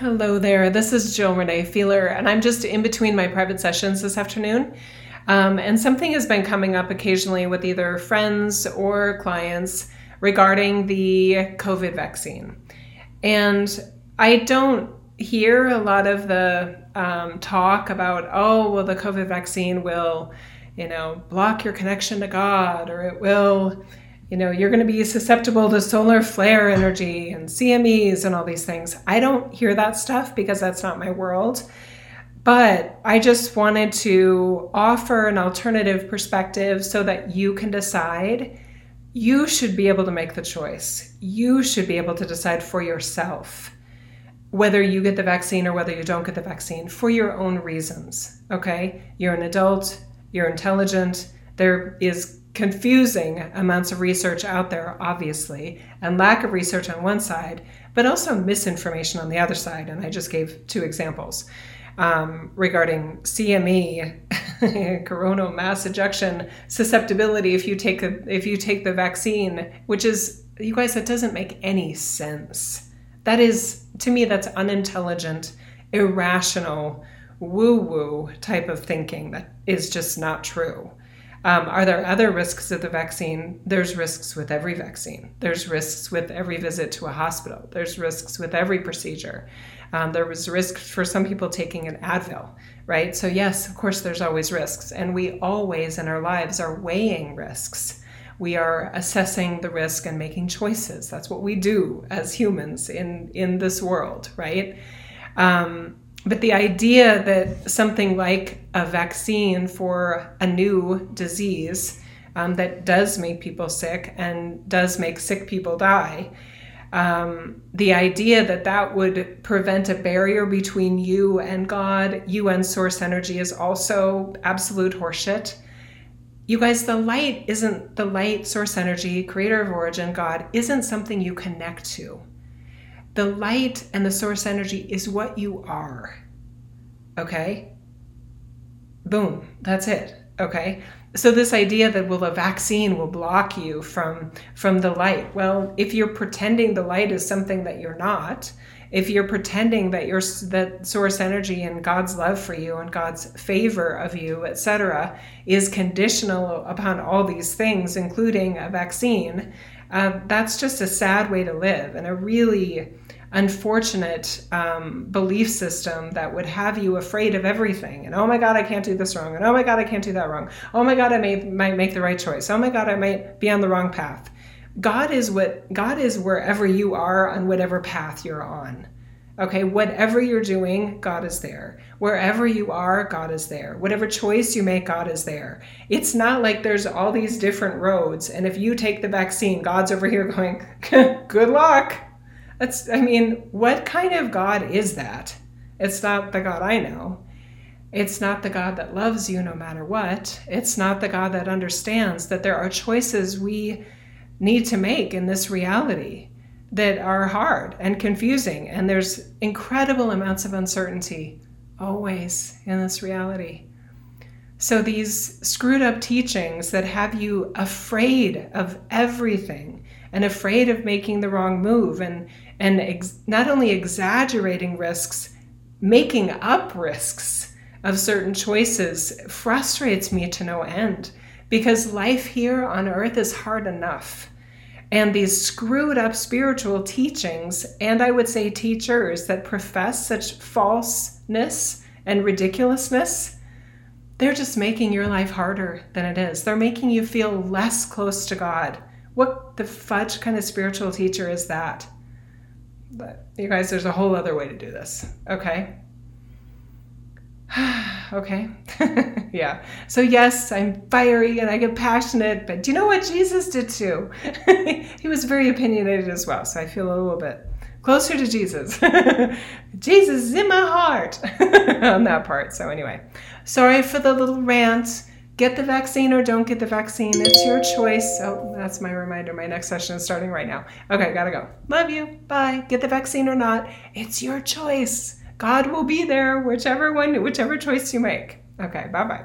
Hello there. This is Jill Renee Feeler, and I'm just in between my private sessions this afternoon. Um, and something has been coming up occasionally with either friends or clients regarding the COVID vaccine. And I don't hear a lot of the um, talk about, oh, well, the COVID vaccine will, you know, block your connection to God, or it will you know, you're going to be susceptible to solar flare energy and CMEs and all these things. I don't hear that stuff because that's not my world. But I just wanted to offer an alternative perspective so that you can decide. You should be able to make the choice. You should be able to decide for yourself whether you get the vaccine or whether you don't get the vaccine for your own reasons. Okay? You're an adult, you're intelligent, there is confusing amounts of research out there, obviously, and lack of research on one side, but also misinformation on the other side. And I just gave two examples um, regarding CME, coronal mass ejection susceptibility. If you take the if you take the vaccine, which is you guys, that doesn't make any sense. That is to me, that's unintelligent, irrational, woo woo type of thinking that is just not true. Um, are there other risks of the vaccine? There's risks with every vaccine. There's risks with every visit to a hospital. There's risks with every procedure. Um, there was risk for some people taking an Advil, right? So, yes, of course, there's always risks. And we always in our lives are weighing risks. We are assessing the risk and making choices. That's what we do as humans in, in this world, right? Um, but the idea that something like a vaccine for a new disease um, that does make people sick and does make sick people die, um, the idea that that would prevent a barrier between you and God, you and source energy, is also absolute horseshit. You guys, the light isn't the light, source energy, creator of origin, God, isn't something you connect to. The light and the source energy is what you are. Okay? Boom, that's it. Okay? So this idea that well a vaccine will block you from from the light. Well, if you're pretending the light is something that you're not, if you're pretending that your that source energy and God's love for you and God's favor of you, etc., is conditional upon all these things, including a vaccine, uh, that's just a sad way to live and a really unfortunate um, belief system that would have you afraid of everything. And oh my God, I can't do this wrong. And oh my God, I can't do that wrong. Oh my God, I may, might make the right choice. Oh my God, I might be on the wrong path. God is what God is wherever you are on whatever path you're on. Okay, whatever you're doing, God is there. Wherever you are, God is there. Whatever choice you make, God is there. It's not like there's all these different roads, and if you take the vaccine, God's over here going, good luck. That's, I mean, what kind of God is that? It's not the God I know. It's not the God that loves you no matter what. It's not the God that understands that there are choices we need to make in this reality that are hard and confusing. And there's incredible amounts of uncertainty always in this reality. So, these screwed up teachings that have you afraid of everything and afraid of making the wrong move and, and ex- not only exaggerating risks, making up risks of certain choices frustrates me to no end because life here on earth is hard enough. And these screwed up spiritual teachings, and I would say teachers that profess such falseness and ridiculousness, they're just making your life harder than it is. They're making you feel less close to God. What the fudge kind of spiritual teacher is that? But you guys, there's a whole other way to do this. Okay. okay. yeah. So, yes, I'm fiery and I get passionate, but do you know what Jesus did too? he was very opinionated as well. So, I feel a little bit closer to Jesus. Jesus is in my heart on that part. So, anyway, sorry for the little rant get the vaccine or don't get the vaccine. It's your choice. Oh, that's my reminder. My next session is starting right now. Okay, gotta go. Love you. Bye. Get the vaccine or not. It's your choice. God will be there, whichever one, whichever choice you make. Okay, bye bye.